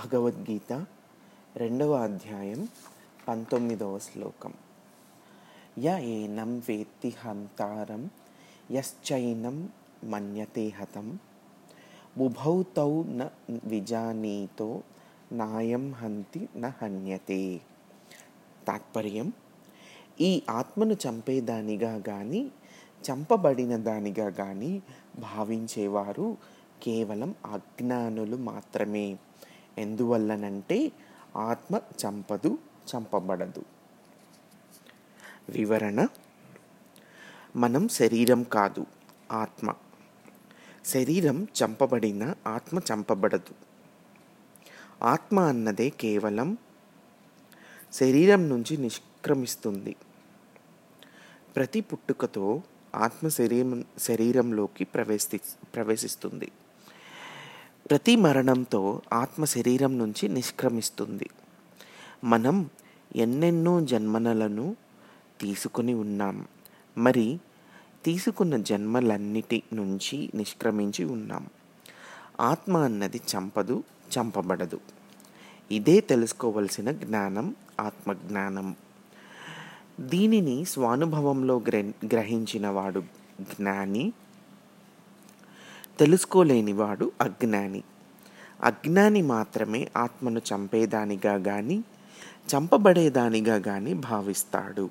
భగవద్గీత రెండవ అధ్యాయం పంతొమ్మిదవ శ్లోకం. య ఏనం వేత్తి హంతారం యశ్చైనం మన్యతే హతం. ఉభౌ తౌ న విజానీతో నాయం హంతి న హన్యతే. తాత్పర్యం ఈ ఆత్మను చంపేదానిగా కానీ చంపబడిన దానిగా కానీ భావించేవారు కేవలం అజ్ఞానులు మాత్రమే. ఎందువల్లనంటే ఆత్మ చంపదు చంపబడదు. వివరణ మనం శరీరం కాదు ఆత్మ. శరీరం చంపబడిన ఆత్మ చంపబడదు. ఆత్మ అన్నదే కేవలం శరీరం నుంచి నిష్క్రమిస్తుంది. ప్రతి పుట్టుకతో ఆత్మ శరీరం శరీరంలోకి ప్రవేశి ప్రవేశిస్తుంది. ప్రతి మరణంతో ఆత్మ శరీరం నుంచి నిష్క్రమిస్తుంది. మనం ఎన్నెన్నో జన్మలను తీసుకుని ఉన్నాం. మరి తీసుకున్న జన్మలన్నిటి నుంచి నిష్క్రమించి ఉన్నాం. ఆత్మ అన్నది చంపదు చంపబడదు. ఇదే తెలుసుకోవలసిన జ్ఞానం ఆత్మజ్ఞానం. దీనిని స్వానుభవంలో గ్ర గ్రహించిన వాడు జ్ఞాని తెలుసుకోలేనివాడు అజ్ఞాని. అజ్ఞాని మాత్రమే ఆత్మను చంపేదానిగా కానీ చంపబడేదానిగా కానీ భావిస్తాడు.